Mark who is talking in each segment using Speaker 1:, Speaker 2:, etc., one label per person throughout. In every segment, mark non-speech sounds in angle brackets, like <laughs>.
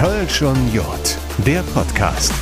Speaker 1: Kölsch und Jod, der Podcast.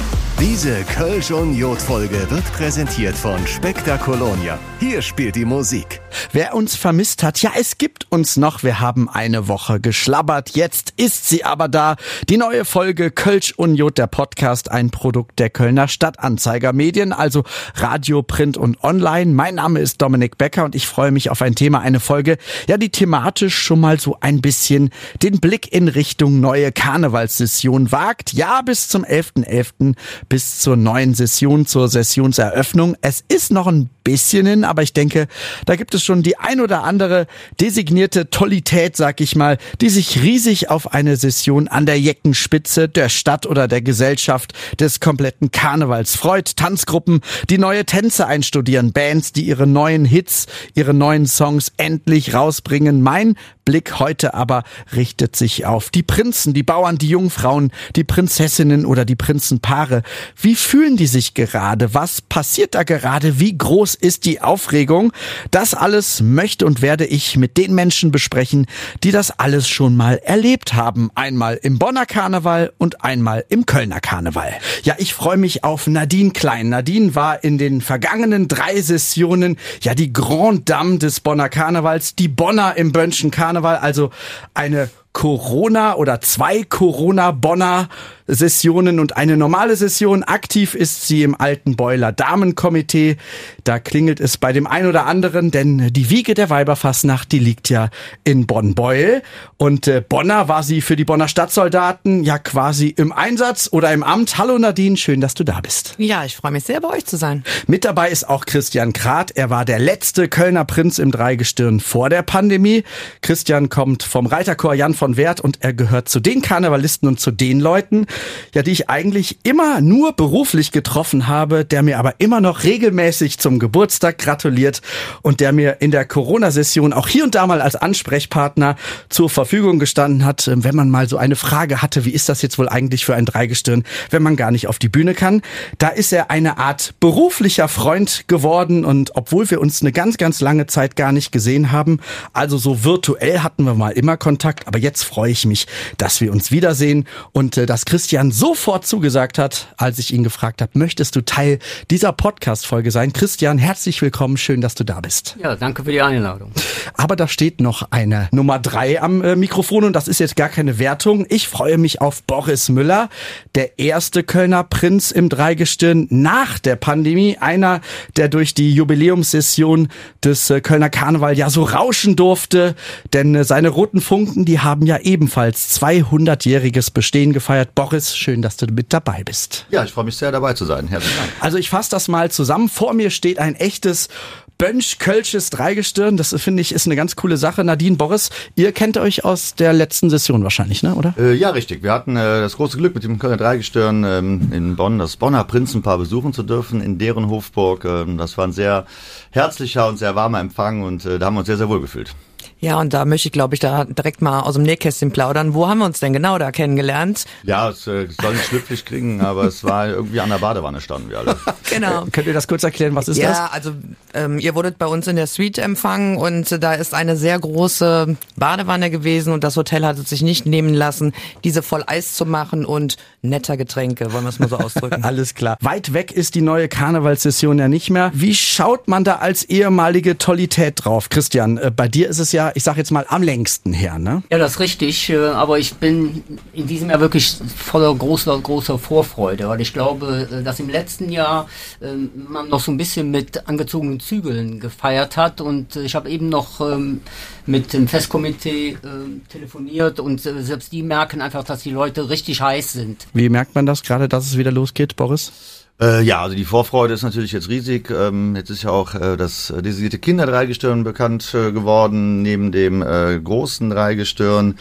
Speaker 1: Diese Kölsch und Jod-Folge wird präsentiert von Spektakolonia. Hier spielt die Musik.
Speaker 2: Wer uns vermisst hat, ja, es gibt uns noch. Wir haben eine Woche geschlabbert. Jetzt ist sie aber da. Die neue Folge Kölsch und Jod, der Podcast, ein Produkt der Kölner Stadtanzeiger Medien, also Radio, Print und Online. Mein Name ist Dominik Becker und ich freue mich auf ein Thema, eine Folge, ja, die thematisch schon mal so ein bisschen den Blick in Richtung neue Karnevalssession wagt. Ja, bis zum 11.11. .11 bis zur neuen Session, zur Sessionseröffnung. Es ist noch ein bisschen hin, aber ich denke, da gibt es schon die ein oder andere designierte Tollität, sag ich mal, die sich riesig auf eine Session an der Jeckenspitze der Stadt oder der Gesellschaft des kompletten Karnevals freut. Tanzgruppen, die neue Tänze einstudieren, Bands, die ihre neuen Hits, ihre neuen Songs endlich rausbringen. Mein Blick heute aber richtet sich auf die Prinzen, die Bauern, die Jungfrauen, die Prinzessinnen oder die Prinzenpaare. Wie fühlen die sich gerade? Was passiert da gerade? Wie groß ist die Aufregung? Das alles möchte und werde ich mit den Menschen besprechen, die das alles schon mal erlebt haben. Einmal im Bonner Karneval und einmal im Kölner Karneval. Ja, ich freue mich auf Nadine Klein. Nadine war in den vergangenen drei Sessionen ja die Grand Dame des Bonner Karnevals, die Bonner im Bönschen Karneval Karneval, also eine Corona oder zwei Corona-Bonner Sessionen und eine normale Session. Aktiv ist sie im alten Boiler Damenkomitee. Da klingelt es bei dem ein oder anderen, denn die Wiege der Weiberfassnacht, die liegt ja in Bonn-Beul. Und äh, Bonner war sie für die Bonner Stadtsoldaten ja quasi im Einsatz oder im Amt. Hallo Nadine, schön, dass du da bist.
Speaker 3: Ja, ich freue mich sehr, bei euch zu sein.
Speaker 2: Mit dabei ist auch Christian Krath. Er war der letzte Kölner Prinz im Dreigestirn vor der Pandemie. Christian kommt vom Reiterchor Jan von Wert und er gehört zu den Karnevalisten und zu den Leuten, ja, die ich eigentlich immer nur beruflich getroffen habe, der mir aber immer noch regelmäßig zum Geburtstag gratuliert und der mir in der Corona-Session auch hier und da mal als Ansprechpartner zur Verfügung gestanden hat, wenn man mal so eine Frage hatte, wie ist das jetzt wohl eigentlich für ein Dreigestirn, wenn man gar nicht auf die Bühne kann. Da ist er eine Art beruflicher Freund geworden und obwohl wir uns eine ganz, ganz lange Zeit gar nicht gesehen haben, also so virtuell hatten wir mal immer Kontakt, aber jetzt freue ich mich, dass wir uns wiedersehen und äh, dass Christian Christian sofort zugesagt hat, als ich ihn gefragt habe, möchtest du Teil dieser Podcast-Folge sein? Christian, herzlich willkommen, schön, dass du da bist.
Speaker 4: Ja, danke für die Einladung.
Speaker 2: Aber da steht noch eine Nummer drei am äh, Mikrofon und das ist jetzt gar keine Wertung. Ich freue mich auf Boris Müller, der erste Kölner Prinz im Dreigestirn nach der Pandemie. Einer, der durch die Jubiläumssession des äh, Kölner Karneval ja so rauschen durfte, denn äh, seine roten Funken, die haben ja ebenfalls 200-jähriges Bestehen gefeiert. Boris Boris, schön, dass du mit dabei bist.
Speaker 5: Ja, ich freue mich sehr dabei zu sein. Herzlichen Dank.
Speaker 2: Also ich fasse das mal zusammen. Vor mir steht ein echtes Bönsch-Kölsches Dreigestirn. Das finde ich ist eine ganz coole Sache. Nadine Boris, ihr kennt euch aus der letzten Session wahrscheinlich, ne? oder?
Speaker 5: Äh, ja, richtig. Wir hatten äh, das große Glück, mit dem Kölner Dreigestirn ähm, in Bonn das Bonner Prinzenpaar besuchen zu dürfen in deren Hofburg. Ähm, das war ein sehr herzlicher und sehr warmer Empfang und äh, da haben wir uns sehr, sehr wohl gefühlt.
Speaker 3: Ja, und da möchte ich, glaube ich, da direkt mal aus dem Nähkästchen plaudern. Wo haben wir uns denn genau da kennengelernt?
Speaker 5: Ja, es äh, soll nicht schlüpfrig klingen, aber es war irgendwie an der Badewanne standen wir alle. <laughs>
Speaker 2: genau. Könnt ihr das kurz erklären, was ist
Speaker 3: ja,
Speaker 2: das?
Speaker 3: Ja, also ähm, ihr wurdet bei uns in der Suite empfangen und äh, da ist eine sehr große Badewanne gewesen und das Hotel hat es sich nicht nehmen lassen, diese voll Eis zu machen und netter Getränke, wollen wir es mal so ausdrücken. <laughs>
Speaker 2: Alles klar. Weit weg ist die neue Karnevalssession ja nicht mehr. Wie schaut man da als ehemalige Tollität drauf? Christian, äh, bei dir ist es ja ich sage jetzt mal, am längsten her, ne?
Speaker 4: Ja, das ist richtig. Äh, aber ich bin in diesem Jahr wirklich voller großer, großer Vorfreude, weil ich glaube, äh, dass im letzten Jahr ähm, man noch so ein bisschen mit angezogenen Zügeln gefeiert hat. Und äh, ich habe eben noch ähm, mit dem Festkomitee telefoniert und selbst die merken einfach, dass die Leute richtig heiß sind.
Speaker 2: Wie merkt man das gerade, dass es wieder losgeht, Boris?
Speaker 5: Äh, ja, also die Vorfreude ist natürlich jetzt riesig. Ähm, jetzt ist ja auch äh, das äh, designierte Kinderdreigestirn bekannt äh, geworden, neben dem äh, großen Dreigestirn.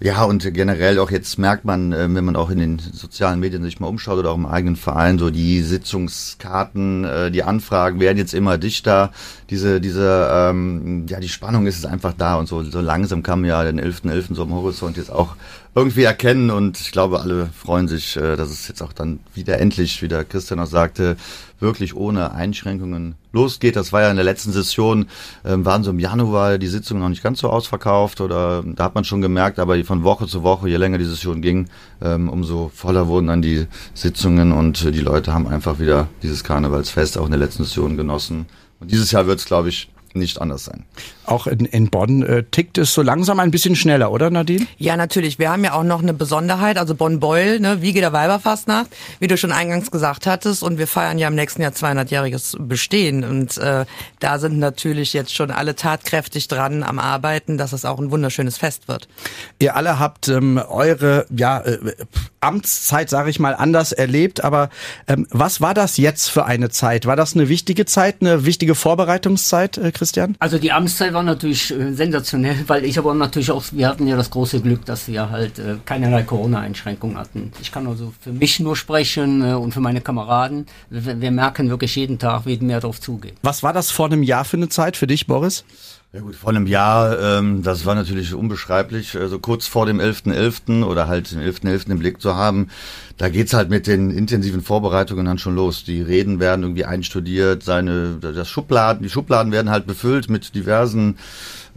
Speaker 5: Ja, und generell auch jetzt merkt man, äh, wenn man auch in den sozialen Medien sich mal umschaut oder auch im eigenen Verein, so die Sitzungskarten, äh, die Anfragen werden jetzt immer dichter. Diese, diese, ähm, ja, die Spannung ist einfach da und so, so langsam kam ja den 11.11. .11. so am Horizont jetzt auch irgendwie erkennen und ich glaube, alle freuen sich, äh, dass es jetzt auch dann wieder endlich wieder Christian Christian auch sagte, wirklich ohne Einschränkungen losgeht. Das war ja in der letzten Session, ähm, waren so im Januar die Sitzungen noch nicht ganz so ausverkauft oder da hat man schon gemerkt, aber von Woche zu Woche, je länger die Session ging, ähm, umso voller wurden dann die Sitzungen und die Leute haben einfach wieder dieses Karnevalsfest auch in der letzten Session genossen. Und dieses Jahr wird es, glaube ich, nicht anders sein.
Speaker 2: Auch in, in Bonn äh, tickt es so langsam ein bisschen schneller, oder Nadine?
Speaker 3: Ja, natürlich. Wir haben ja auch noch eine Besonderheit, also Bonn-Beul, ne, Wiege der Weiberfastnacht, wie du schon eingangs gesagt hattest. Und wir feiern ja im nächsten Jahr 200-jähriges Bestehen. Und äh, da sind natürlich jetzt schon alle tatkräftig dran am Arbeiten, dass es auch ein wunderschönes Fest wird.
Speaker 2: Ihr alle habt ähm, eure ja, äh, Amtszeit, sage ich mal, anders erlebt. Aber ähm, was war das jetzt für eine Zeit? War das eine wichtige Zeit, eine wichtige Vorbereitungszeit, äh, Christian?
Speaker 4: Also die Amtszeit war natürlich äh, sensationell, weil ich aber natürlich auch, wir hatten ja das große Glück, dass wir halt äh, keinerlei Corona-Einschränkungen hatten. Ich kann also für mich nur sprechen äh, und für meine Kameraden. Wir, wir merken wirklich jeden Tag, wie mehr darauf zugehen.
Speaker 2: Was war das vor einem Jahr für eine Zeit für dich, Boris?
Speaker 5: Ja gut, vor einem Jahr, ähm, das war natürlich unbeschreiblich, also kurz vor dem 11.11. .11. oder halt den 11.11. .11. im Blick zu haben, da geht's halt mit den intensiven Vorbereitungen dann schon los. Die Reden werden irgendwie einstudiert, seine, das Schubladen, die Schubladen werden halt befüllt mit diversen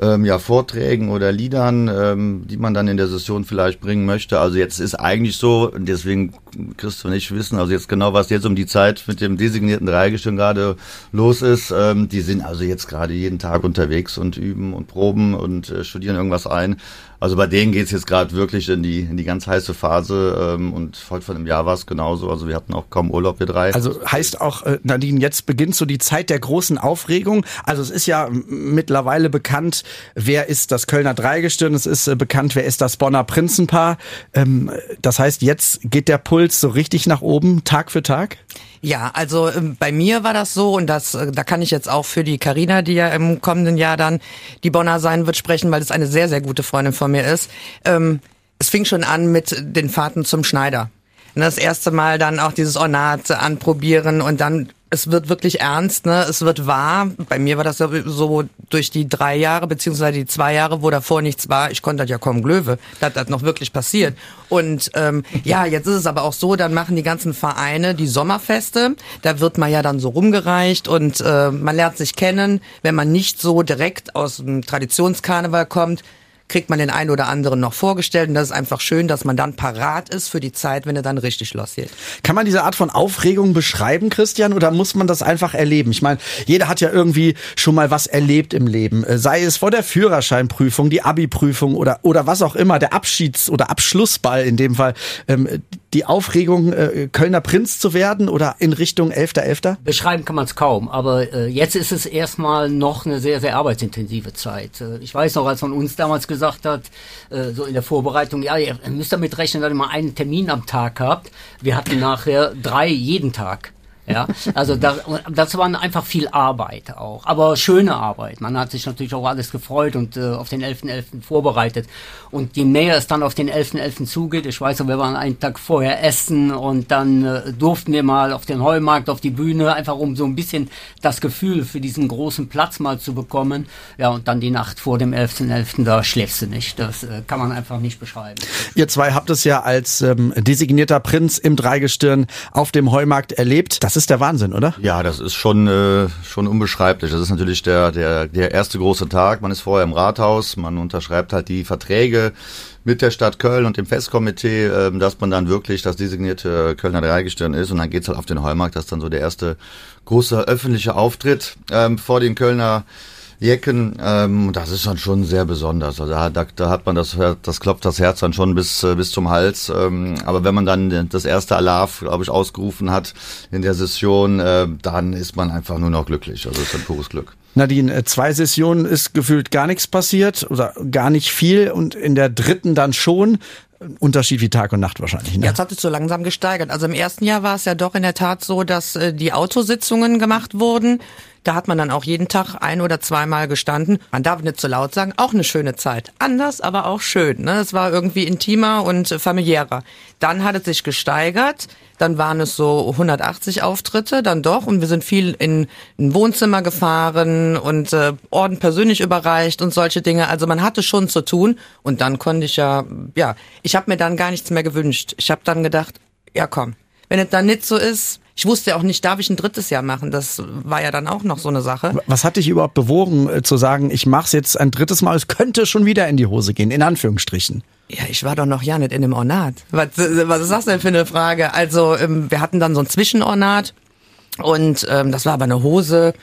Speaker 5: ähm, ja, Vorträgen oder Liedern, ähm, die man dann in der Session vielleicht bringen möchte. Also jetzt ist eigentlich so, deswegen Christoph und ich wissen also jetzt genau, was jetzt um die Zeit mit dem designierten Dreigestirn gerade los ist. Ähm, die sind also jetzt gerade jeden Tag unterwegs und üben und proben und äh, studieren irgendwas ein. Also bei denen geht's jetzt gerade wirklich in die, in die ganz heiße Phase ähm, und heute von einem Jahr war es genauso. Also wir hatten auch kaum Urlaub, wir drei.
Speaker 2: Also heißt auch, äh, Nadine, jetzt beginnt so die Zeit der großen Aufregung. Also es ist ja mittlerweile bekannt, wer ist das Kölner Dreigestirn, es ist äh, bekannt, wer ist das Bonner Prinzenpaar. Ähm, das heißt, jetzt geht der Puls so richtig nach oben, Tag für Tag?
Speaker 3: Ja, also ähm, bei mir war das so und das äh, da kann ich jetzt auch für die Karina, die ja im kommenden Jahr dann die Bonner sein wird, sprechen, weil es eine sehr sehr gute Freundin von mir ist. Ähm, es fing schon an mit den Fahrten zum Schneider. Das erste Mal dann auch dieses Ornat anprobieren und dann es wird wirklich ernst, ne? Es wird wahr. Bei mir war das so durch die drei Jahre beziehungsweise die zwei Jahre, wo davor nichts war. Ich konnte das ja kaum Glöwe, dass das noch wirklich passiert. Und ähm, ja, jetzt ist es aber auch so, dann machen die ganzen Vereine die Sommerfeste. Da wird man ja dann so rumgereicht und äh, man lernt sich kennen. Wenn man nicht so direkt aus dem Traditionskarneval kommt, kriegt man den einen oder anderen noch vorgestellt. Und das ist einfach schön, dass man dann parat ist für die Zeit, wenn er dann richtig losgeht.
Speaker 2: Kann man diese Art von Aufregung beschreiben, Christian, oder muss man das einfach erleben? Ich meine, jeder hat ja irgendwie schon mal was erlebt im Leben. Äh, sei es vor der Führerscheinprüfung, die Abi-Prüfung oder, oder was auch immer, der Abschieds- oder Abschlussball in dem Fall. Ähm, die Aufregung, äh, Kölner Prinz zu werden oder in Richtung 11.11.? .11.?
Speaker 4: Beschreiben kann man es kaum, aber äh, jetzt ist es erstmal noch eine sehr, sehr arbeitsintensive Zeit. Äh, ich weiß noch, als man uns damals gesagt hat, äh, so in der Vorbereitung, ja, ihr müsst damit rechnen, dass ihr mal einen Termin am Tag habt. Wir hatten nachher drei jeden Tag. Ja, also das, das war einfach viel Arbeit auch, aber schöne Arbeit. Man hat sich natürlich auch alles gefreut und äh, auf den 11.11. .11. vorbereitet. Und je näher es dann auf den 11.11. .11. zugeht, ich weiß, wir waren einen Tag vorher essen und dann äh, durften wir mal auf den Heumarkt, auf die Bühne, einfach um so ein bisschen das Gefühl für diesen großen Platz mal zu bekommen. Ja, und dann die Nacht vor dem 11.11., .11., da schläfst du nicht. Das äh, kann man einfach nicht beschreiben.
Speaker 2: Ihr zwei habt es ja als ähm, designierter Prinz im Dreigestirn auf dem Heumarkt erlebt. Das ist der Wahnsinn, oder?
Speaker 5: Ja, das ist schon, äh, schon unbeschreiblich. Das ist natürlich der, der, der erste große Tag. Man ist vorher im Rathaus, man unterschreibt halt die Verträge mit der Stadt Köln und dem Festkomitee, äh, dass man dann wirklich das designierte Kölner Dreigestirn ist. Und dann geht's halt auf den Heumarkt. Das ist dann so der erste große öffentliche Auftritt ähm, vor den Kölner Jecken, ähm, das ist dann schon sehr besonders. Also da, da, da hat man das, das klopft das Herz dann schon bis, äh, bis zum Hals. Ähm, aber wenn man dann das erste Alarv, glaube ich, ausgerufen hat in der Session, äh, dann ist man einfach nur noch glücklich. Also ist ein pures Glück.
Speaker 2: Nadine, äh, zwei Sessionen ist gefühlt gar nichts passiert oder gar nicht viel und in der dritten dann schon. Unterschied wie Tag und Nacht wahrscheinlich. Ne?
Speaker 3: Jetzt hat es so langsam gesteigert. Also im ersten Jahr war es ja doch in der Tat so, dass äh, die Autositzungen gemacht wurden. Da hat man dann auch jeden Tag ein oder zweimal gestanden. Man darf nicht zu so laut sagen, auch eine schöne Zeit. Anders, aber auch schön. Ne? Es war irgendwie intimer und familiärer. Dann hat es sich gesteigert. Dann waren es so 180 Auftritte, dann doch. Und wir sind viel in ein Wohnzimmer gefahren und äh, Orden persönlich überreicht und solche Dinge. Also man hatte schon zu tun. Und dann konnte ich ja, ja, ich habe mir dann gar nichts mehr gewünscht. Ich habe dann gedacht, ja komm, wenn es dann nicht so ist, ich wusste ja auch nicht, darf ich ein drittes Jahr machen? Das war ja dann auch noch so eine Sache.
Speaker 2: Was hat dich überhaupt bewogen äh, zu sagen, ich mache es jetzt ein drittes Mal, es könnte schon wieder in die Hose gehen, in Anführungsstrichen?
Speaker 3: Ja, ich war doch noch ja nicht in dem Ornat. Was, was ist das denn für eine Frage? Also ähm, wir hatten dann so ein Zwischenornat und ähm, das war aber eine Hose.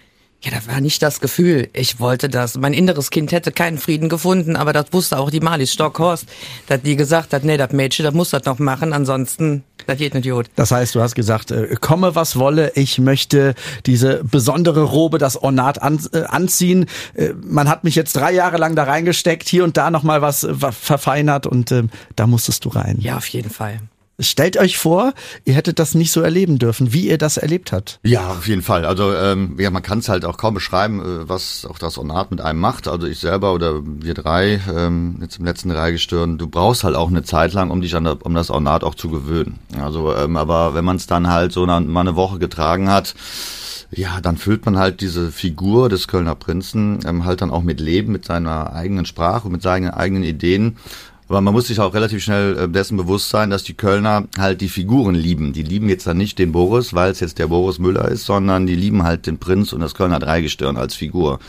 Speaker 3: Ja, das war nicht das Gefühl. Ich wollte das. Mein inneres Kind hätte keinen Frieden gefunden, aber das wusste auch die Malis Stockhorst, dass die gesagt hat, nee, das Mädchen, das muss das noch machen, ansonsten, das geht nicht gut.
Speaker 2: Das heißt, du hast gesagt, äh, komme was wolle, ich möchte diese besondere Robe, das Ornat äh, anziehen. Äh, man hat mich jetzt drei Jahre lang da reingesteckt, hier und da nochmal was verfeinert und äh, da musstest du rein.
Speaker 3: Ja, auf jeden Fall.
Speaker 2: Stellt euch vor, ihr hättet das nicht so erleben dürfen, wie ihr das erlebt habt.
Speaker 5: Ja, auf jeden Fall. Also ähm, ja, man kann es halt auch kaum beschreiben, äh, was auch das Ornat mit einem macht. Also ich selber oder wir drei ähm, jetzt im letzten Reigestirn, du brauchst halt auch eine Zeit lang, um dich an um das Ornat auch zu gewöhnen. Also ähm, aber wenn man es dann halt so mal eine Woche getragen hat, ja, dann füllt man halt diese Figur des Kölner Prinzen ähm, halt dann auch mit Leben, mit seiner eigenen Sprache, mit seinen eigenen Ideen. Aber man muss sich auch relativ schnell äh, dessen bewusst sein, dass die Kölner halt die Figuren lieben. Die lieben jetzt dann nicht den Boris, weil es jetzt der Boris Müller ist, sondern die lieben halt den Prinz und das Kölner Dreigestirn als Figur.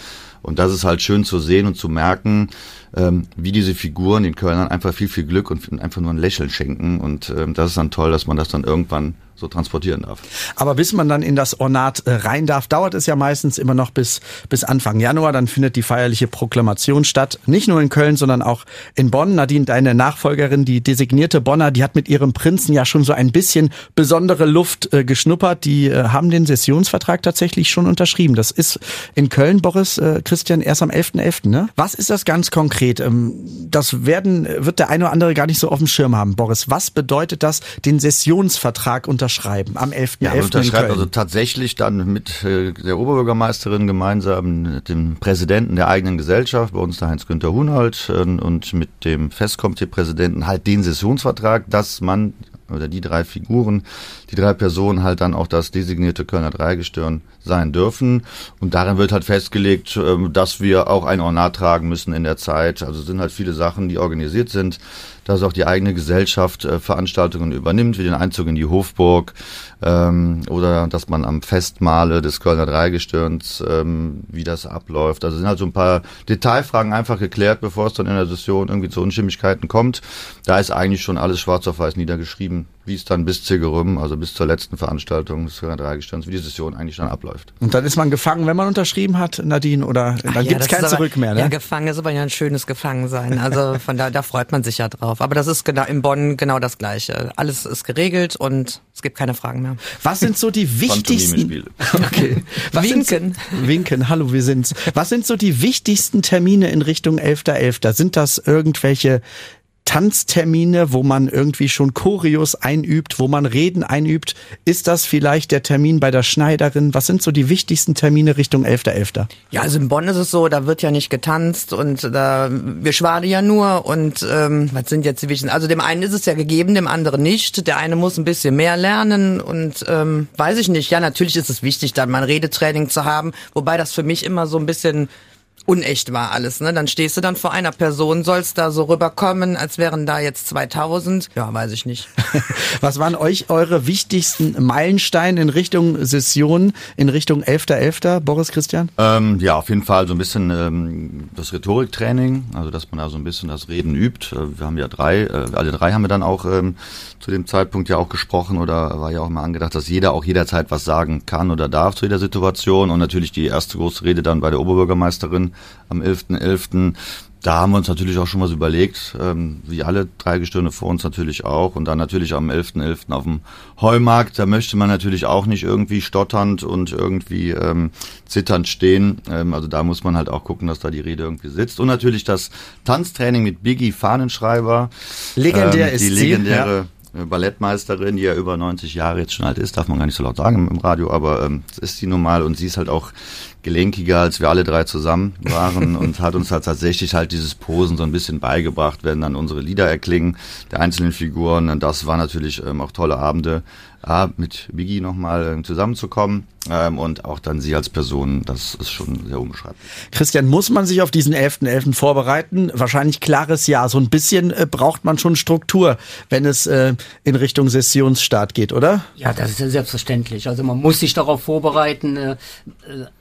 Speaker 5: Und das ist halt schön zu sehen und zu merken, ähm, wie diese Figuren den Kölnern einfach viel, viel Glück und einfach nur ein Lächeln schenken. Und ähm, das ist dann toll, dass man das dann irgendwann so transportieren darf.
Speaker 2: Aber bis man dann in das Ornat äh, rein darf, dauert es ja meistens immer noch bis, bis Anfang Januar. Dann findet die feierliche Proklamation statt. Nicht nur in Köln, sondern auch in Bonn. Nadine, deine Nachfolgerin, die designierte Bonner, die hat mit ihrem Prinzen ja schon so ein bisschen besondere Luft äh, geschnuppert. Die äh, haben den Sessionsvertrag tatsächlich schon unterschrieben. Das ist in Köln, Boris, äh, Christian, erst am 11.11. .11., ne? Was ist das ganz konkret? Ähm, das werden, wird der eine oder andere gar nicht so auf dem Schirm haben. Boris, was bedeutet das, den Sessionsvertrag unter unterschreiben am 11.11. Ja,
Speaker 5: .11. unterschreibt also tatsächlich dann mit äh, der Oberbürgermeisterin gemeinsam, dem Präsidenten der eigenen Gesellschaft, bei uns der Heinz-Günther Hunold äh, und mit dem Festkomitee-Präsidenten halt den Sessionsvertrag, dass man oder die drei Figuren, die drei Personen halt dann auch das designierte Kölner Dreigestirn sein dürfen. Und darin wird halt festgelegt, ähm, dass wir auch ein Ornat tragen müssen in der Zeit. Also sind halt viele Sachen, die organisiert sind, dass auch die eigene Gesellschaft äh, Veranstaltungen übernimmt, wie den Einzug in die Hofburg ähm, oder dass man am Festmale des Kölner Dreigestirns, ähm, wie das abläuft. Also sind halt so ein paar Detailfragen einfach geklärt, bevor es dann in der Session irgendwie zu Unstimmigkeiten kommt. Da ist eigentlich schon alles schwarz auf weiß niedergeschrieben, wie es dann bis Ziggerum, also bis zur letzten Veranstaltung des Kölner Dreigestirns, wie die Session eigentlich dann abläuft.
Speaker 2: Und dann ist man gefangen, wenn man unterschrieben hat, Nadine, oder dann ja, gibt es kein Zurück mehr, ne?
Speaker 3: Ja, gefangen ist aber ja ein schönes Gefangensein. Also von da, da freut man sich ja drauf. Aber das ist genau in Bonn genau das Gleiche. Alles ist geregelt und es gibt keine Fragen mehr.
Speaker 2: Was sind so die <laughs> wichtigsten? <laughs>
Speaker 3: okay. Was winken.
Speaker 2: So, winken, hallo, wir sind's. Was sind so die wichtigsten Termine in Richtung 11.11.? .11.? Sind das irgendwelche Tanztermine, wo man irgendwie schon Choreos einübt, wo man Reden einübt. Ist das vielleicht der Termin bei der Schneiderin? Was sind so die wichtigsten Termine Richtung 11.11.? .11.?
Speaker 3: Ja, also in Bonn ist es so, da wird ja nicht getanzt und da wir schwade ja nur und ähm, was sind jetzt die wichtigsten? Also dem einen ist es ja gegeben, dem anderen nicht. Der eine muss ein bisschen mehr lernen und ähm, weiß ich nicht. Ja, natürlich ist es wichtig, dann mal ein Redetraining zu haben, wobei das für mich immer so ein bisschen unecht war alles. Ne? Dann stehst du dann vor einer Person, sollst da so rüberkommen, als wären da jetzt 2000. Ja, weiß ich nicht. <laughs>
Speaker 2: Was waren euch eure wichtigsten Meilensteine in Richtung Session, in Richtung 11.11., .11., Boris Christian?
Speaker 5: Ähm, ja, auf jeden Fall so ein bisschen ähm, das Rhetoriktraining, also dass man da so ein bisschen das Reden übt. Äh, wir haben ja drei, äh, alle drei haben wir dann auch ähm, zu dem Zeitpunkt ja auch gesprochen oder war ja auch mal angedacht, dass jeder auch jederzeit was sagen kann oder darf zu jeder Situation und natürlich die erste große Rede dann bei der Oberbürgermeisterin am 11.11. .11. Da haben wir uns natürlich auch schon was überlegt, ähm, wie alle drei Gestirne vor uns natürlich auch. Und dann natürlich am 11.11. .11. auf dem Heumarkt, da möchte man natürlich auch nicht irgendwie stotternd und irgendwie ähm, zitternd stehen. Ähm, also da muss man halt auch gucken, dass da die Rede irgendwie sitzt. Und natürlich das Tanztraining mit Biggie Fahnenschreiber.
Speaker 2: Legendär ähm, ist
Speaker 5: die legendäre äh, Ballettmeisterin, die ja über 90 Jahre jetzt schon alt ist, darf man gar nicht so laut sagen im Radio, aber ähm, ist die normal und sie ist halt auch gelenkiger, als wir alle drei zusammen waren <laughs> und hat uns halt tatsächlich halt dieses Posen so ein bisschen beigebracht, wenn dann unsere Lieder erklingen, der einzelnen Figuren und das war natürlich ähm, auch tolle Abende. A, mit Biggie nochmal äh, zusammenzukommen ähm, und auch dann sie als Person, das ist schon sehr unbeschreiblich.
Speaker 2: Christian, muss man sich auf diesen 11.11. .11. vorbereiten? Wahrscheinlich klares Ja. So ein bisschen äh, braucht man schon Struktur, wenn es äh, in Richtung Sessionsstart geht, oder?
Speaker 4: Ja, das ist ja selbstverständlich. Also man muss sich darauf vorbereiten. Äh, äh,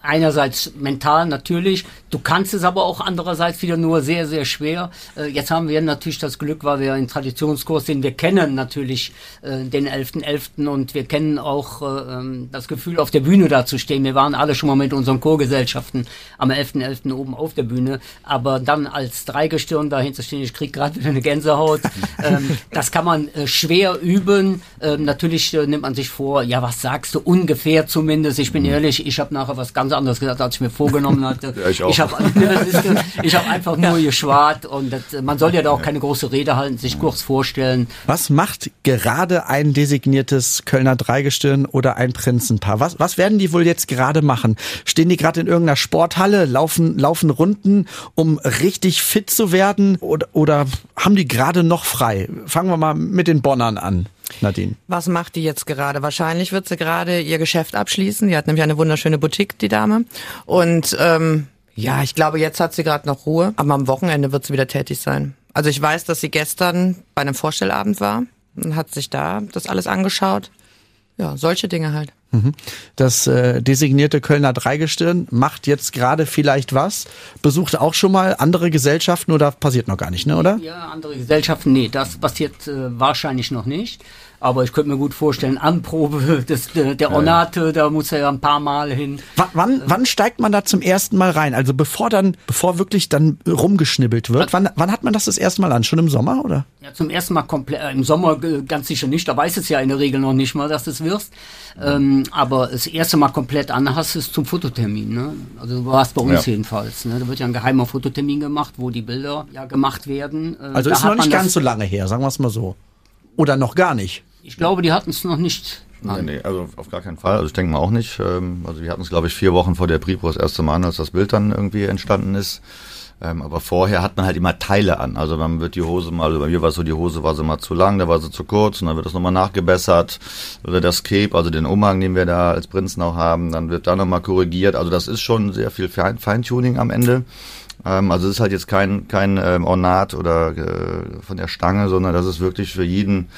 Speaker 4: einerseits mental natürlich. Du kannst es aber auch andererseits wieder nur sehr, sehr schwer. Äh, jetzt haben wir natürlich das Glück, weil wir einen Traditionskurs, den wir kennen, natürlich äh, den 11.11. .11. und wir kennen auch äh, ähm, das Gefühl auf der Bühne da zu stehen. Wir waren alle schon mal mit unseren Chorgesellschaften am 11.11. .11. oben auf der Bühne, aber dann als Dreigestirn dahin zu stehen, ich krieg gerade wieder eine Gänsehaut, <laughs> ähm, das kann man äh, schwer üben. Ähm, natürlich äh, nimmt man sich vor, ja, was sagst du ungefähr zumindest. Ich bin mhm. ehrlich, ich habe nachher was ganz anderes gesagt, als ich mir vorgenommen hatte. <laughs> ja, ich auch. Ich habe <laughs> hab einfach nur geschwart und das, man soll ja da auch keine große Rede halten, sich kurz vorstellen.
Speaker 2: Was macht gerade ein designiertes Kölner Dreigestirn oder ein Prinzenpaar? Was, was werden die wohl jetzt gerade machen? Stehen die gerade in irgendeiner Sporthalle, laufen, laufen Runden, um richtig fit zu werden? Oder, oder haben die gerade noch frei? Fangen wir mal mit den Bonnern an. Nadine.
Speaker 3: Was macht die jetzt gerade? Wahrscheinlich wird sie gerade ihr Geschäft abschließen. Die hat nämlich eine wunderschöne Boutique, die Dame. Und ähm, ja, ich glaube, jetzt hat sie gerade noch Ruhe, aber am Wochenende wird sie wieder tätig sein. Also ich weiß, dass sie gestern bei einem Vorstellabend war und hat sich da das alles angeschaut. Ja, solche Dinge halt.
Speaker 2: Mhm. Das äh, designierte Kölner Dreigestirn macht jetzt gerade vielleicht was. Besucht auch schon mal andere Gesellschaften oder passiert noch gar nicht, ne, oder?
Speaker 4: Ja, andere Gesellschaften, nee, das passiert äh, wahrscheinlich noch nicht. Aber ich könnte mir gut vorstellen, Anprobe <laughs> des, der, Ornate, da muss er ja ein paar Mal hin.
Speaker 2: W wann, wann steigt man da zum ersten Mal rein? Also bevor dann, bevor wirklich dann rumgeschnibbelt wird, wann, wann hat man das das erste Mal an? Schon im Sommer, oder?
Speaker 4: Ja, zum ersten Mal komplett, äh, im Sommer äh, ganz sicher nicht, da weiß es ja in der Regel noch nicht mal, dass du es wirst. Ähm, aber das erste Mal komplett an hast du es zum Fototermin, ne? Also du warst bei uns ja. jedenfalls, ne? Da wird ja ein geheimer Fototermin gemacht, wo die Bilder ja gemacht werden.
Speaker 2: Äh, also ist noch nicht ganz so lange her, sagen wir es mal so. Oder noch gar nicht.
Speaker 4: Ich glaube, die hatten es noch nicht.
Speaker 5: Nee, nee, also auf gar keinen Fall. Also ich denke mal auch nicht. Ähm, also wir hatten es, glaube ich, vier Wochen vor der Pripro das erste Mal an, als das Bild dann irgendwie entstanden ist. Ähm, aber vorher hat man halt immer Teile an. Also dann wird die Hose mal, also bei mir war es so, die Hose war so mal zu lang, da war sie zu kurz und dann wird das nochmal nachgebessert. Oder das Cape, also den Umhang, den wir da als Prinzen auch haben, dann wird da nochmal korrigiert. Also das ist schon sehr viel Feintuning am Ende. Ähm, also es ist halt jetzt kein, kein ähm, Ornat oder äh, von der Stange, sondern das ist wirklich für jeden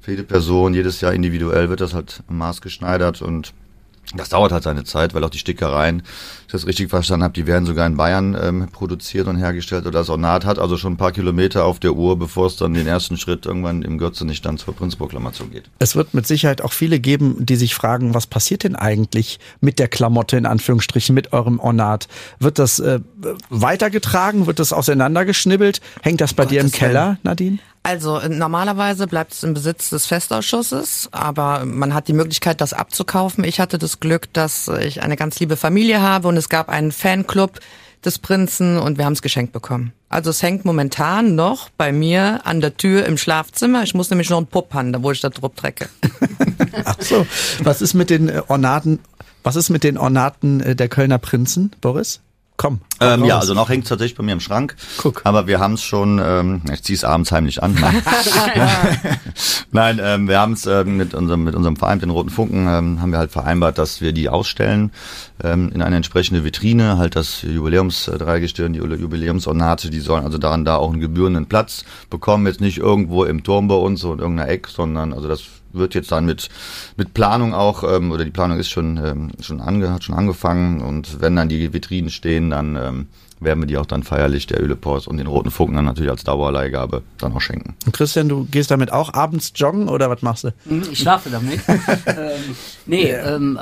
Speaker 5: für jede Person, jedes Jahr individuell wird das halt maßgeschneidert und das dauert halt seine Zeit, weil auch die Stickereien, ich das richtig verstanden habe, die werden sogar in Bayern ähm, produziert und hergestellt oder das Ornat hat also schon ein paar Kilometer auf der Uhr, bevor es dann den ersten Schritt irgendwann im Gürze nicht dann zur Prinzproklamation geht.
Speaker 2: Es wird mit Sicherheit auch viele geben, die sich fragen, was passiert denn eigentlich mit der Klamotte in Anführungsstrichen, mit eurem Ornat? Wird das äh, weitergetragen? Wird das auseinandergeschnibbelt? Hängt das bei Gottes dir im Keller, Nadine?
Speaker 3: Also normalerweise bleibt es im Besitz des Festausschusses, aber man hat die Möglichkeit, das abzukaufen. Ich hatte das Glück, dass ich eine ganz liebe Familie habe und es gab einen Fanclub des Prinzen und wir haben es geschenkt bekommen. Also es hängt momentan noch bei mir an der Tür im Schlafzimmer. Ich muss nämlich noch einen Pupp haben, wo ich da drauf trecke. <laughs>
Speaker 2: Ach so. Was ist mit den Ornaten, was ist mit den Ornaten äh, der Kölner Prinzen, Boris? Komm.
Speaker 5: Ähm, ja, also noch hängt es tatsächlich bei mir im Schrank. Guck. Aber wir haben es schon, ähm, ich ziehe es abends heimlich an. Nein, <laughs> ähm, wir haben es ähm, mit unserem mit unserem Verein, den Roten Funken, ähm, haben wir halt vereinbart, dass wir die ausstellen ähm, in eine entsprechende Vitrine, halt das Jubiläumsdreigestirn, die Jubiläumsornate, die sollen also daran da auch einen gebührenden Platz bekommen, jetzt nicht irgendwo im Turm bei uns oder in irgendeiner Eck, sondern also das wird jetzt dann mit, mit Planung auch, ähm, oder die Planung ist schon, ähm, schon, ange, hat schon angefangen. Und wenn dann die Vitrinen stehen, dann ähm, werden wir die auch dann feierlich der Ölepost und den roten Funken dann natürlich als Dauerleihgabe dann auch schenken.
Speaker 2: Und Christian, du gehst damit auch abends joggen oder was machst du?
Speaker 4: Hm, ich schlafe damit. <laughs> ähm, nee, ähm,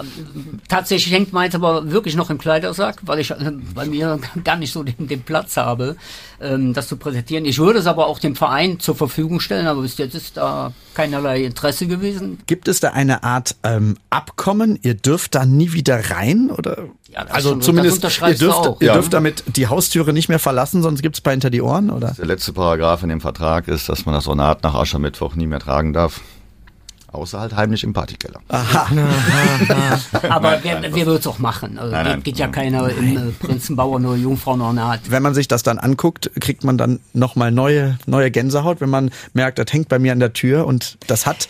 Speaker 4: tatsächlich hängt meins aber wirklich noch im Kleidersack, weil ich äh, bei mir gar nicht so den, den Platz habe, ähm, das zu präsentieren. Ich würde es aber auch dem Verein zur Verfügung stellen, aber bis jetzt ist da keinerlei Interesse gewesen.
Speaker 2: Gibt es da eine Art ähm, Abkommen? Ihr dürft da nie wieder rein oder? Ja, also schon, zumindest ihr dürft, ihr ja. dürft damit die Haustüre nicht mehr verlassen, sonst gibt's bei hinter die Ohren, oder?
Speaker 5: Der letzte Paragraph in dem Vertrag ist, dass man das Ornat nach Aschermittwoch nie mehr tragen darf. Außer halt heimlich im Partykeller.
Speaker 2: Aha. <laughs>
Speaker 4: Aber wer, wer wird es auch machen? Also
Speaker 5: Nein,
Speaker 4: geht,
Speaker 5: nein.
Speaker 4: geht ja keiner im äh, Prinzenbauer nur Jungfrau noch naht.
Speaker 2: Wenn man sich das dann anguckt, kriegt man dann nochmal neue, neue Gänsehaut, wenn man merkt, das hängt bei mir an der Tür und das hat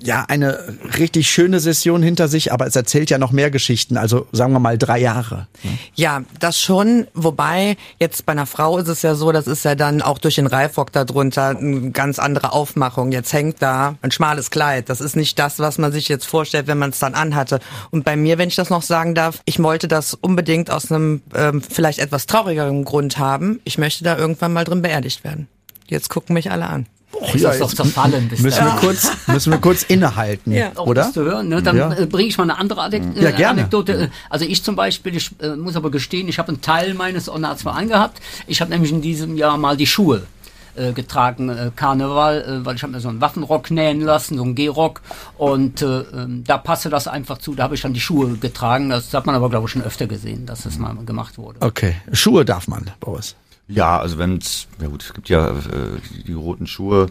Speaker 2: ja eine richtig schöne Session hinter sich, aber es erzählt ja noch mehr Geschichten, also sagen wir mal drei Jahre.
Speaker 3: Ja, das schon. Wobei, jetzt bei einer Frau ist es ja so, das ist ja dann auch durch den Reifrock darunter eine ganz andere Aufmachung. Jetzt hängt da ein schmales Kleid. Das ist nicht das, was man sich jetzt vorstellt, wenn man es dann anhatte. Und bei mir, wenn ich das noch sagen darf, ich wollte das unbedingt aus einem ähm, vielleicht etwas traurigeren Grund haben. Ich möchte da irgendwann mal drin beerdigt werden. Jetzt gucken mich alle an.
Speaker 4: Ist das doch zerfallen bis
Speaker 2: Müssen wir kurz, müssen wir kurz innehalten,
Speaker 3: Ja.
Speaker 4: auch
Speaker 2: oder?
Speaker 4: zu hören. Ne? Dann
Speaker 2: Ja.
Speaker 4: äh, bringe ich mal eine andere Anek
Speaker 2: Ja,
Speaker 4: äh,
Speaker 2: gerne.
Speaker 4: Anekdote. Also ich zum Beispiel, ich äh, muss aber gestehen, ich habe einen Teil meines Ornats mal angehabt. Ich habe nämlich in diesem Jahr mal die Schuhe äh, getragen, äh, Karneval, äh, weil ich habe mir so einen Waffenrock nähen lassen, so einen Gehrock und äh, ähm, da passte das einfach zu. Da habe ich dann die Schuhe getragen. Das hat man aber glaube ich schon öfter gesehen, dass das mal gemacht wurde.
Speaker 2: Okay, Schuhe darf man, Boris.
Speaker 5: Ja, also wenn's, ja gut, es gibt ja äh, die, die roten Schuhe,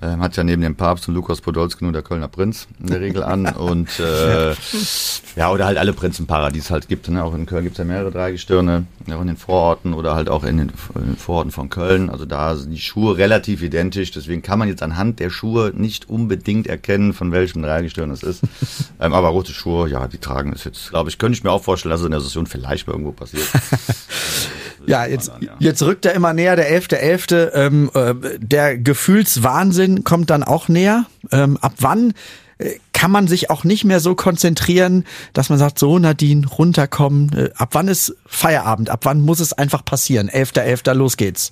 Speaker 5: äh, hat ja neben dem Papst und Lukas Podolski nur der Kölner Prinz in der Regel an <laughs> und äh, ja, oder halt alle Prinzenpaare, die es halt gibt. Ne? Auch in Köln gibt's ja mehrere Dreigestirne, auch in den Vororten oder halt auch in den, in den Vororten von Köln. Also da sind die Schuhe relativ identisch, deswegen kann man jetzt anhand der Schuhe nicht unbedingt erkennen, von welchem Dreigestirn es ist. <laughs> ähm, aber rote Schuhe, ja, die tragen es jetzt, glaube ich, könnte ich mir auch vorstellen, dass es in der Session vielleicht mal irgendwo passiert. <laughs>
Speaker 2: Ja, jetzt,
Speaker 5: an, ja.
Speaker 2: jetzt rückt er immer näher, der 11.11. Ähm, äh, der Gefühlswahnsinn kommt dann auch näher. Ähm, ab wann äh, kann man sich auch nicht mehr so konzentrieren, dass man sagt, so Nadine, runterkommen. Äh, ab wann ist Feierabend? Ab wann muss es einfach passieren? 11.11., los geht's.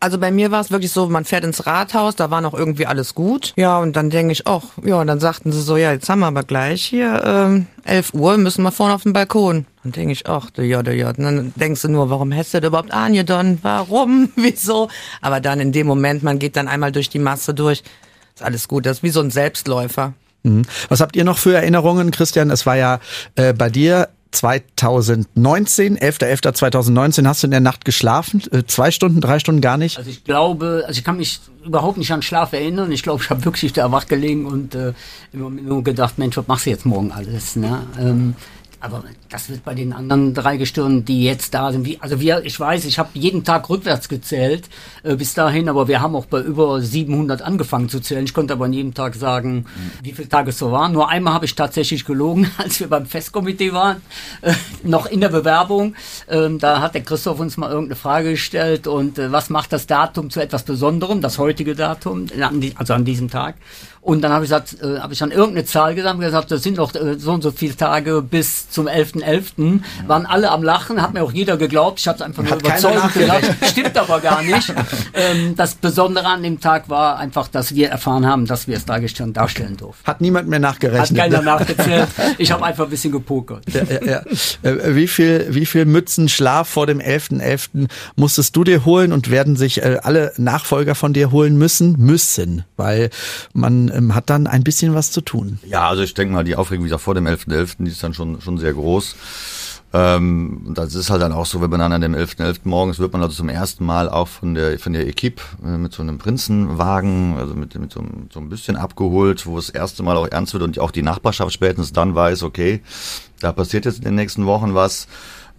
Speaker 3: Also bei mir war es wirklich so, man fährt ins Rathaus, da war noch irgendwie alles gut. Ja, und dann denke ich, ach, ja, und dann sagten sie so, ja, jetzt haben wir aber gleich hier ähm, 11 Uhr, müssen wir vorne auf den Balkon. Dann denke ich, ach, der ja, der ja. Und dann denkst du nur, warum hast du das überhaupt angedonnt? Warum? <laughs> Wieso? Aber dann in dem Moment, man geht dann einmal durch die Masse durch, ist alles gut. Das ist wie so ein Selbstläufer.
Speaker 2: Mhm. Was habt ihr noch für Erinnerungen, Christian? Es war ja äh, bei dir 2019, 11.11.2019, hast du in der Nacht geschlafen? Äh, zwei Stunden, drei Stunden gar nicht?
Speaker 4: Also ich glaube, also ich kann mich überhaupt nicht an Schlaf erinnern. Ich glaube, ich habe wirklich da wach gelegen und äh, immer nur gedacht, Mensch, was machst du jetzt morgen alles? Ne? Ähm, aber das wird bei den anderen drei Gestirnen, die jetzt da sind, wie, also wir, ich weiß, ich habe jeden Tag rückwärts gezählt äh, bis dahin, aber wir haben auch bei über 700 angefangen zu zählen. Ich konnte aber an jedem Tag sagen, wie viele Tage es so waren. Nur einmal habe ich tatsächlich gelogen, <laughs> als wir beim Festkomitee waren, äh, noch in der Bewerbung. Ähm, da hat der Christoph uns mal irgendeine Frage gestellt und äh, was macht das Datum zu etwas Besonderem, das heutige Datum, äh, also an diesem Tag. Und dann habe ich gesagt, äh, habe ich dann irgendeine Zahl gesagt, und gesagt, das sind noch äh, so und so viele Tage bis zum 11.11. Waren alle am Lachen, hat mir auch jeder geglaubt. Ich habe es einfach nur
Speaker 2: Hat
Speaker 4: überzeugend gesagt. Stimmt aber gar nicht. <laughs> ähm, das Besondere an dem Tag war einfach, dass wir erfahren haben, dass wir es dargestellt darstellen durften.
Speaker 2: Hat niemand mehr
Speaker 4: Hat
Speaker 2: nachgerechnet.
Speaker 4: keiner
Speaker 2: ne?
Speaker 4: nachgezählt. <laughs> Ich habe einfach ein bisschen gepokert.
Speaker 2: Ja, ja, ja. Äh, Wie viel, wie viel Mützen Schlaf vor dem 11.11. musstest du dir holen und werden sich äh, alle Nachfolger von dir holen müssen? Müssen, weil man ähm, hat dann ein bisschen was zu tun.
Speaker 5: Ja, also ich denke mal, die Aufregung, wie gesagt, vor dem 11.11., die ist dann schon, schon sehr groß. Ähm, das ist halt dann auch so, wenn man dann an dem 11.11. morgens wird man also zum ersten Mal auch von der, von der Equipe äh, mit so einem Prinzenwagen, also mit, mit so, so ein bisschen abgeholt, wo es das erste Mal auch ernst wird und auch die Nachbarschaft spätestens dann weiß, okay, da passiert jetzt in den nächsten Wochen was.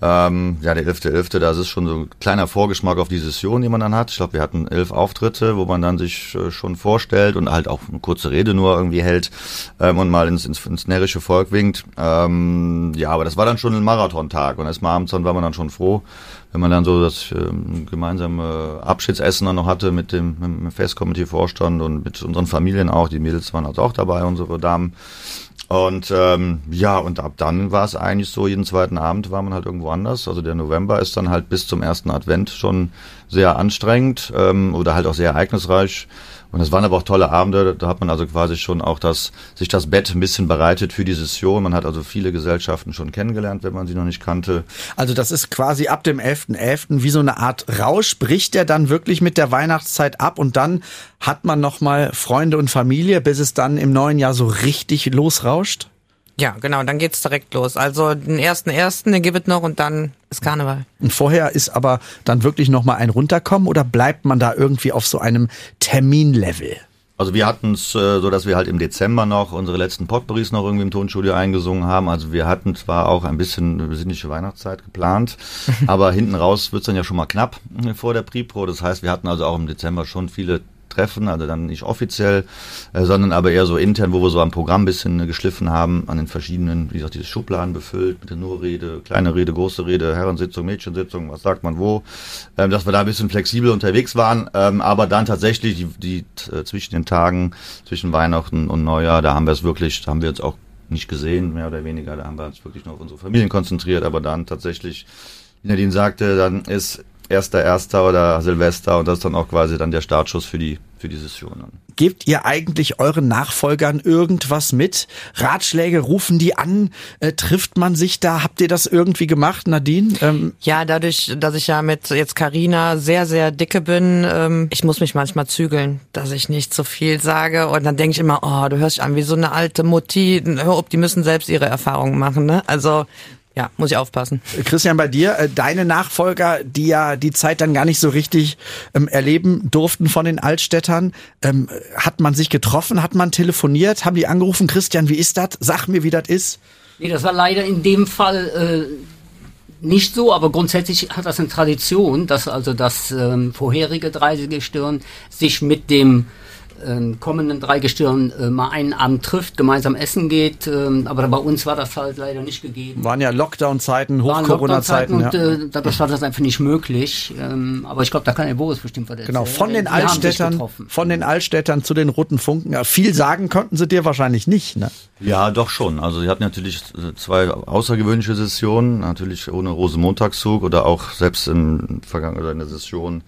Speaker 5: Ähm, ja, der 11.11., das ist schon so ein kleiner Vorgeschmack auf die Session, die man dann hat. Ich glaube, wir hatten elf Auftritte, wo man dann sich äh, schon vorstellt und halt auch eine kurze Rede nur irgendwie hält ähm, und mal ins, ins, ins närrische Volk winkt. Ähm, ja, aber das war dann schon ein Marathontag und erstmal abends dann war man dann schon froh, wenn man dann so das ähm, gemeinsame Abschiedsessen dann noch hatte mit dem, mit dem Festkomitee-Vorstand und mit unseren Familien auch. Die Mädels waren also auch dabei, unsere Damen. Und ähm, ja, und ab dann war es eigentlich so, jeden zweiten Abend war man halt irgendwo anders. Also der November ist dann halt bis zum ersten Advent schon sehr anstrengend ähm, oder halt auch sehr ereignisreich. Und es waren aber auch tolle Abende. Da hat man also quasi schon auch das, sich das Bett ein bisschen bereitet für die Session. Man hat also viele Gesellschaften schon kennengelernt, wenn man sie noch nicht kannte.
Speaker 2: Also das ist quasi ab dem 11.11. wie so eine Art Rausch. Bricht der dann wirklich mit der Weihnachtszeit ab und dann hat man nochmal Freunde und Familie, bis es dann im neuen Jahr so richtig losrauscht?
Speaker 3: Ja, genau, dann geht's direkt los. Also den ersten ersten, den gibt es noch und dann ist Karneval.
Speaker 2: Und vorher ist aber dann wirklich nochmal ein Runterkommen oder bleibt man da irgendwie auf so einem Terminlevel?
Speaker 5: Also wir hatten es äh, so, dass wir halt im Dezember noch unsere letzten Potpourris noch irgendwie im Tonstudio eingesungen haben. Also wir hatten zwar auch ein bisschen besinnliche Weihnachtszeit geplant, <laughs> aber hinten raus wird's dann ja schon mal knapp vor der Pre-Pro. Das heißt, wir hatten also auch im Dezember schon viele Treffen, also dann nicht offiziell, äh, sondern aber eher so intern, wo wir so am Programm ein bisschen äh, geschliffen haben, an den verschiedenen, wie gesagt, diese Schubladen befüllt mit der Nur-Rede, kleine Rede, große Rede, Herrensitzung, Mädchensitzung, was sagt man wo, ähm, dass wir da ein bisschen flexibel unterwegs waren, ähm, aber dann tatsächlich die, die äh, zwischen den Tagen, zwischen Weihnachten und Neujahr, da haben wir es wirklich, da haben wir jetzt auch nicht gesehen, mehr oder weniger, da haben wir uns wirklich nur auf unsere Familien konzentriert, aber dann tatsächlich, wie Nadine sagte, dann ist erster Erster oder Silvester und das ist dann auch quasi dann der Startschuss für die für die Session.
Speaker 2: Gebt ihr eigentlich euren Nachfolgern irgendwas mit? Ratschläge rufen die an? Äh, trifft man sich da? Habt ihr das irgendwie gemacht, Nadine? Ähm
Speaker 3: ja, dadurch, dass ich ja mit jetzt Karina sehr sehr dicke bin, ähm, ich muss mich manchmal zügeln, dass ich nicht so viel sage und dann denke ich immer, oh, du hörst dich an wie so eine alte Mutti. Hör ob, die müssen selbst ihre Erfahrungen machen, ne? Also ja, muss ich aufpassen.
Speaker 2: Christian, bei dir, äh, deine Nachfolger, die ja die Zeit dann gar nicht so richtig ähm, erleben durften von den Altstädtern, ähm, hat man sich getroffen, hat man telefoniert, haben die angerufen, Christian, wie ist das? Sag mir, wie das ist.
Speaker 4: Nee, das war leider in dem Fall äh, nicht so, aber grundsätzlich hat das eine Tradition, dass also das ähm, vorherige Dreigestirn sich mit dem ähm, kommenden Dreigestirn äh, mal einen Abend trifft, gemeinsam essen geht. Ähm, aber bei uns war das halt leider nicht gegeben.
Speaker 2: Waren ja Lockdown-Zeiten, Hoch-Corona-Zeiten.
Speaker 4: Lockdown und äh, dadurch war das einfach nicht möglich. Ähm, aber ich glaube, da kann der Boris bestimmt was
Speaker 2: Genau, von den Altstädtern, von den Altstädtern zu den Roten Funken. Ja, viel sagen konnten sie dir wahrscheinlich nicht, ne?
Speaker 5: Ja, doch schon. Also sie hatten natürlich äh, zwei außergewöhnliche Sessionen, natürlich ohne Rosenmontagszug oder auch selbst in, vergangenen in der Session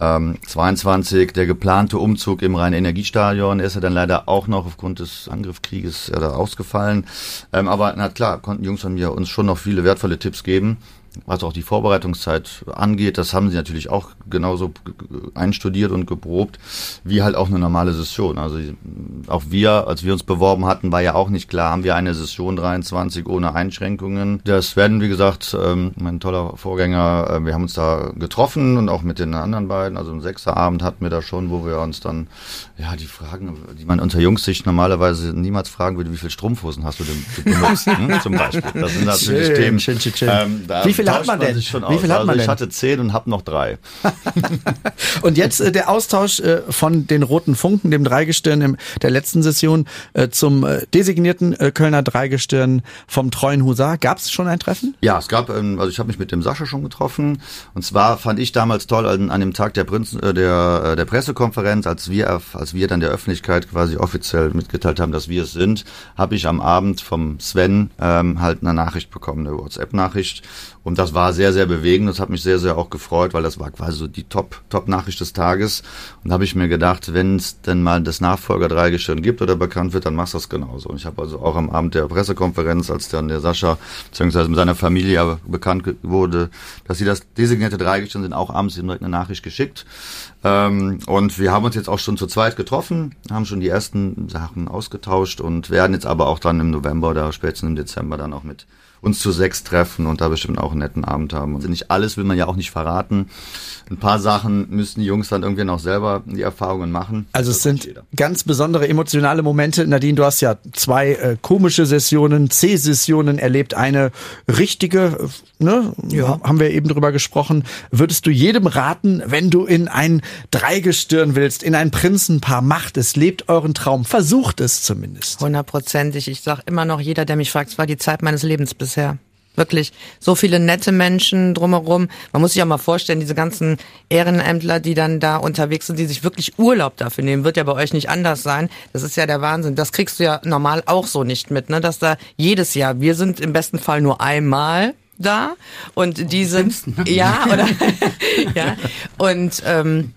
Speaker 5: ähm, 22, der geplante Umzug im Rhein-Energiestadion, ist ja dann leider auch noch aufgrund des Angriffskrieges da ausgefallen. Ähm, aber na klar, konnten Jungs von mir uns schon noch viele wertvolle Tipps geben was auch die Vorbereitungszeit angeht, das haben sie natürlich auch genauso einstudiert und geprobt, wie halt auch eine normale Session. Also auch wir, als wir uns beworben hatten, war ja auch nicht klar, haben wir eine Session 23 ohne Einschränkungen. Das werden, wie gesagt, ähm, mein toller Vorgänger, äh, wir haben uns da getroffen und auch mit den anderen beiden, also im Sechserabend hatten wir da schon, wo wir uns dann, ja, die Fragen, die man unter Jungssicht normalerweise niemals fragen würde, wie viel Strumpfhosen hast du denn benutzt, <laughs> hm, zum Beispiel. Das sind natürlich schön, Themen. Schön, schön, schön. Ähm,
Speaker 2: wie viel viele hat man denn?
Speaker 5: Wie viel hat man also ich hatte zehn und habe noch drei. <laughs>
Speaker 2: und jetzt äh, der Austausch äh, von den roten Funken, dem Dreigestirn im, der letzten Session äh, zum äh, designierten äh, Kölner Dreigestirn vom treuen Husar. Gab es schon ein Treffen?
Speaker 5: Ja, es gab, ähm, also ich habe mich mit dem Sascha schon getroffen. Und zwar fand ich damals toll an, an dem Tag der, Prinzen, äh, der, der Pressekonferenz, als wir, als wir dann der Öffentlichkeit quasi offiziell mitgeteilt haben, dass wir es sind, habe ich am Abend vom Sven ähm, halt eine Nachricht bekommen, eine WhatsApp-Nachricht. Und das war sehr, sehr bewegend. Das hat mich sehr, sehr auch gefreut, weil das war quasi so die Top, Top-Nachricht des Tages. Und da habe ich mir gedacht, wenn es denn mal das Nachfolger-Dreigestirn gibt oder bekannt wird, dann machst du das genauso. Und ich habe also auch am Abend der Pressekonferenz, als dann der Sascha beziehungsweise mit seiner Familie bekannt wurde, dass sie das designierte Dreigestirn sind, auch abends direkt eine Nachricht geschickt. Ähm, und wir haben uns jetzt auch schon zu zweit getroffen, haben schon die ersten Sachen ausgetauscht und werden jetzt aber auch dann im November oder spätestens im Dezember dann auch mit uns zu sechs treffen und da bestimmt auch einen netten Abend haben. Und nicht alles will man ja auch nicht verraten. Ein paar Sachen müssen die Jungs dann irgendwie noch selber die Erfahrungen machen.
Speaker 2: Also es sind ganz besondere emotionale Momente. Nadine, du hast ja zwei äh, komische Sessionen, C-Sessionen erlebt, eine richtige, ne? Ja. Haben wir eben drüber gesprochen. Würdest du jedem raten, wenn du in ein Dreigestirn willst, in ein Prinzenpaar, macht es, lebt euren Traum, versucht es zumindest.
Speaker 3: Hundertprozentig. Ich sag immer noch, jeder, der mich fragt, es war die Zeit meines Lebens bis bisher. Wirklich. So viele nette Menschen drumherum. Man muss sich auch mal vorstellen, diese ganzen Ehrenämtler, die dann da unterwegs sind, die sich wirklich Urlaub dafür nehmen, wird ja bei euch nicht anders sein. Das ist ja der Wahnsinn. Das kriegst du ja normal auch so nicht mit, ne? Dass da jedes Jahr, wir sind im besten Fall nur einmal da und die sind, ne? ja, oder, <laughs> <laughs> ja, und, ähm,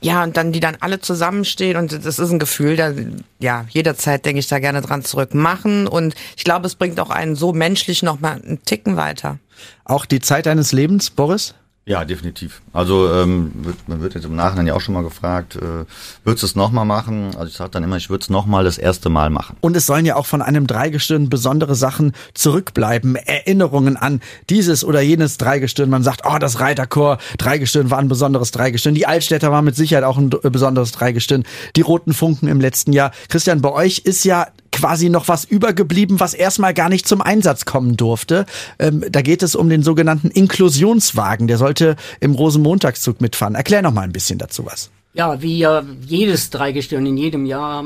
Speaker 3: ja, und dann die dann alle zusammenstehen und das ist ein Gefühl, da ja, jederzeit denke ich da gerne dran zurück machen und ich glaube, es bringt auch einen so menschlich noch mal einen Ticken weiter.
Speaker 2: Auch die Zeit deines Lebens, Boris?
Speaker 5: Ja, definitiv. Also ähm, wird, man wird jetzt im Nachhinein ja auch schon mal gefragt, äh, würdest du es nochmal machen? Also ich sage dann immer, ich würde es nochmal das erste Mal machen.
Speaker 2: Und es sollen ja auch von einem Dreigestirn besondere Sachen zurückbleiben, Erinnerungen an dieses oder jenes Dreigestirn. Man sagt, oh, das Reiterchor Dreigestirn war ein besonderes Dreigestirn. Die Altstädter war mit Sicherheit auch ein besonderes Dreigestirn. Die roten Funken im letzten Jahr. Christian, bei euch ist ja quasi noch was übergeblieben, was erstmal gar nicht zum Einsatz kommen durfte. Ähm, da geht es um den sogenannten Inklusionswagen. Der sollte im Rosenmontagszug mitfahren. Erklär noch mal ein bisschen dazu was.
Speaker 4: Ja, wie ja jedes Dreigestirn in jedem Jahr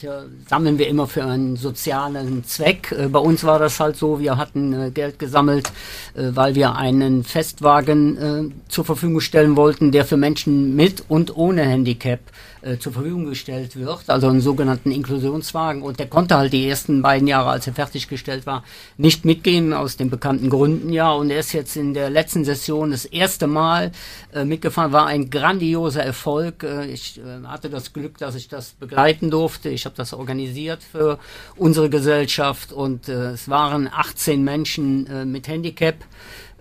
Speaker 4: ja, sammeln wir immer für einen sozialen Zweck. Äh, bei uns war das halt so, wir hatten äh, Geld gesammelt, äh, weil wir einen Festwagen zur Verfügung stellen wollten, der für Menschen mit und ohne Handicap äh, zur Verfügung gestellt wird, also einen sogenannten Inklusionswagen. Und der konnte halt die ersten beiden Jahre, als er fertiggestellt war, nicht mitgehen, aus den bekannten Gründen ja. Und er ist jetzt in der letzten Session das erste Mal äh, mitgefahren, war ein grandioser Erfolg. Äh, ich äh, hatte das Glück, dass ich das begleiten durfte. Ich habe das organisiert für unsere Gesellschaft und äh, es waren 18 Menschen äh, mit Handicap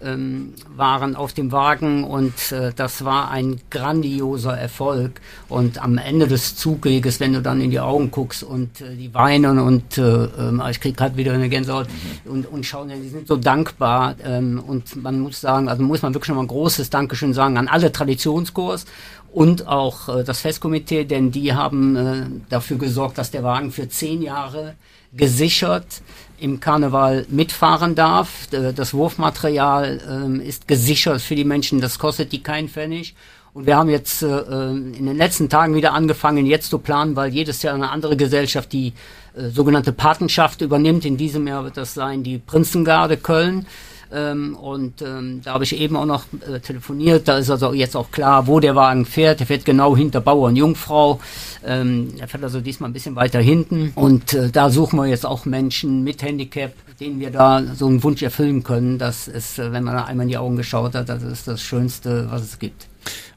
Speaker 4: ähm, waren auf dem Wagen und äh, das war ein grandioser Erfolg. Und am Ende des Zugweges, wenn du dann in die Augen guckst und äh, die weinen und äh, äh, ich krieg gerade wieder eine Gänsehaut mhm. und, und schauen, die sind so dankbar. Ähm, und man muss sagen, also muss man wirklich schon mal ein großes Dankeschön sagen an alle Traditionskurs und auch äh, das Festkomitee, denn die haben äh, dafür gesorgt, dass der Wagen für zehn Jahre gesichert im Karneval mitfahren darf. Das Wurfmaterial äh, ist gesichert für die Menschen, das kostet die keinen Pfennig. Und wir haben jetzt äh, in den letzten Tagen wieder angefangen, jetzt zu planen, weil jedes Jahr eine andere Gesellschaft die äh, sogenannte Patenschaft übernimmt. In diesem Jahr wird das sein die Prinzengarde Köln. Ähm, und ähm, da habe ich eben auch noch äh, telefoniert. Da ist also jetzt auch klar, wo der Wagen fährt. Der fährt genau hinter Bauer und Jungfrau. Ähm, er fährt also diesmal ein bisschen weiter hinten. Und äh, da suchen wir jetzt auch Menschen mit Handicap, denen wir da so einen Wunsch erfüllen können. Das ist, äh, wenn man da einmal in die Augen geschaut hat, das ist das Schönste, was es gibt.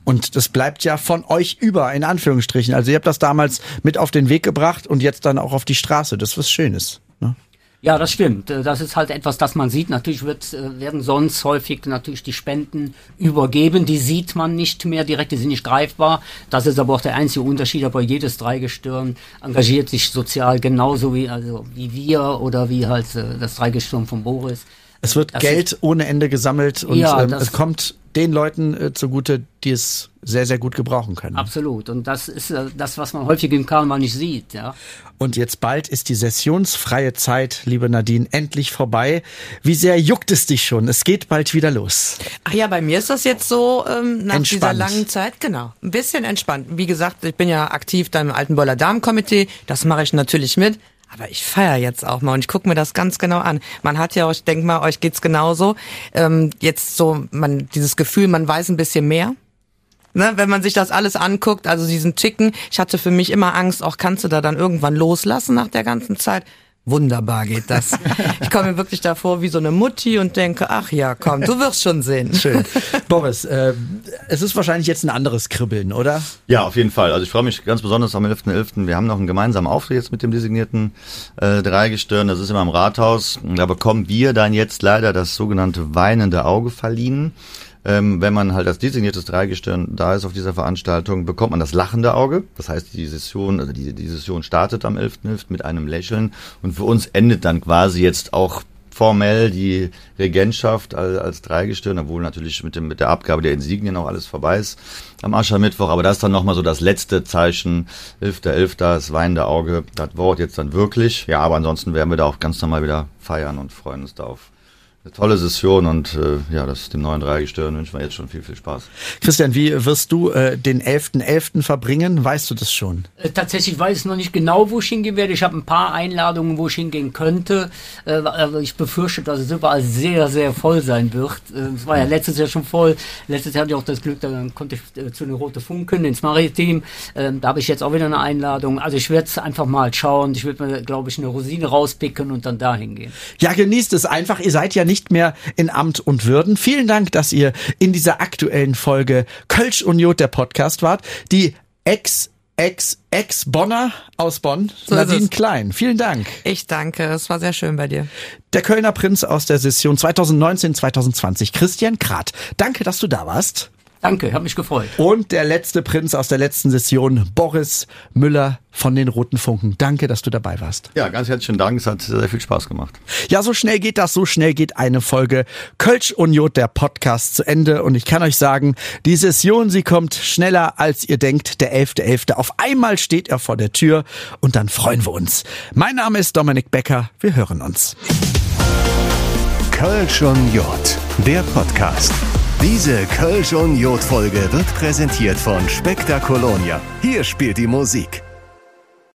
Speaker 2: Und das bleibt ja von euch über, in Anführungsstrichen. Also ihr habt das damals mit auf den Weg gebracht und jetzt dann auch auf die Straße. Das ist was Schönes.
Speaker 4: Ja, das stimmt. Äh, das ist halt etwas, das man sieht. Natürlich wird, äh, werden sonst häufig natürlich die Spenden übergeben. Die sieht man nicht mehr direkt, die sind nicht greifbar. Das ist aber auch der einzige Unterschied. Aber jedes Dreigestirn engagiert sich sozial genauso wie, also, wie wir oder wie halt äh, das Dreigestirn von Boris.
Speaker 2: Es wird das Geld ohne Ende gesammelt und ja, ähm, es kommt den Leuten äh, zugute, die es sehr, sehr gut gebrauchen können.
Speaker 4: Absolut. Und das ist äh, das, was man häufig im Karneval nicht sieht. Ja.
Speaker 2: Und jetzt bald ist die sessionsfreie Zeit, liebe Nadine, endlich vorbei. Wie sehr juckt es dich schon? Es geht bald wieder los.
Speaker 3: Ach ja, bei mir ist das jetzt so ähm, nach entspannt. dieser langen Zeit, genau, ein bisschen entspannt. Wie gesagt, ich bin ja aktiv da im Altenboller Damenkomitee. Das mache ich natürlich mit. Aber ich feiere jetzt auch mal und ich gucke mir das ganz genau an. Man hat ja, ich denke mal, euch geht's genauso. Ähm, jetzt so, man dieses Gefühl, man weiß ein bisschen mehr. Ne, wenn man sich das alles anguckt, also diesen Ticken, ich hatte für mich immer Angst, auch kannst du da dann irgendwann loslassen nach der ganzen Zeit. Wunderbar geht das. <laughs> Ich komme mir wirklich davor wie so eine Mutti und denke, ach ja, komm, du wirst schon sehen.
Speaker 2: Schön. Boris, äh, es ist wahrscheinlich jetzt ein anderes Kribbeln, oder?
Speaker 5: Ja, auf jeden Fall. Also ich freue mich ganz besonders am 11.11. .11. Wir haben noch einen gemeinsamen Auftritt jetzt mit dem designierten äh, Dreigestirn. Das ist immer im Rathaus. Da bekommen wir dann jetzt leider das sogenannte weinende Auge verliehen. Ähm, wenn man halt als designiertes Dreigestirn da ist auf dieser Veranstaltung, bekommt man das lachende Auge. Das heißt, die Session, also die, die Session startet am 11.11. .11. mit einem Lächeln und für uns endet dann quasi jetzt auch formell die Regentschaft als, als Dreigestirn, obwohl natürlich mit, dem, mit der Abgabe der Insignien auch alles vorbei ist am Aschermittwoch. Aber das ist dann nochmal so das letzte Zeichen, 11.11., .11., das weinende Auge, das Wort jetzt dann wirklich. Ja, aber ansonsten werden wir da auch ganz normal wieder feiern und freuen uns da auf eine tolle Session und äh, ja, das dem neuen Dreigestirn wünschen wir jetzt schon viel, viel Spaß.
Speaker 2: Christian, wie wirst du äh, den 11.11. .11. verbringen? Weißt du das schon?
Speaker 4: Äh, tatsächlich weiß ich noch nicht genau, wo ich hingehen werde. Ich habe ein paar Einladungen, wo ich hingehen könnte. Äh, aber ich befürchte, dass es überall sehr, sehr voll sein wird. Äh, es war ja letztes Jahr schon voll. Letztes Jahr hatte ich auch das Glück, da konnte ich äh, zu den Rote Funken ins Maritim. Äh, da habe ich jetzt auch wieder eine Einladung. Also ich werde es einfach mal schauen. Ich würde mir, glaube ich, eine Rosine rauspicken und dann dahin gehen.
Speaker 2: Ja, genießt es einfach. Ihr seid ja nicht nicht mehr in Amt und Würden. Vielen Dank, dass ihr in dieser aktuellen Folge Kölsch und Jod der Podcast wart. Die Ex Ex, Ex-Bonner aus Bonn,
Speaker 3: So
Speaker 2: Nadine. Klein. Vielen Dank.
Speaker 3: Ich danke, es war sehr schön bei dir.
Speaker 2: Der Kölner Prinz aus der Session 2019-2020, Christian Krath. Danke, dass du da warst.
Speaker 4: Danke, hat mich gefreut.
Speaker 2: Und der letzte Prinz aus der letzten Session, Boris Müller von den Roten Funken. Danke, dass du dabei warst.
Speaker 5: Ja, ganz herzlichen Dank. Es hat sehr viel Spaß gemacht.
Speaker 2: Ja, so schnell geht das, so schnell geht eine Folge Kölsch Uniot, der Podcast zu Ende. Und ich kann euch sagen, die Session, sie kommt schneller als ihr denkt. Der 11.11. Auf einmal steht er vor der Tür und dann freuen wir uns. Mein Name ist Dominik Becker. Wir hören uns.
Speaker 1: Kölsch und Jod, der Podcast. Diese Kölsch und Jod Folge wird präsentiert von Spektakolonia. Hier spielt die Musik.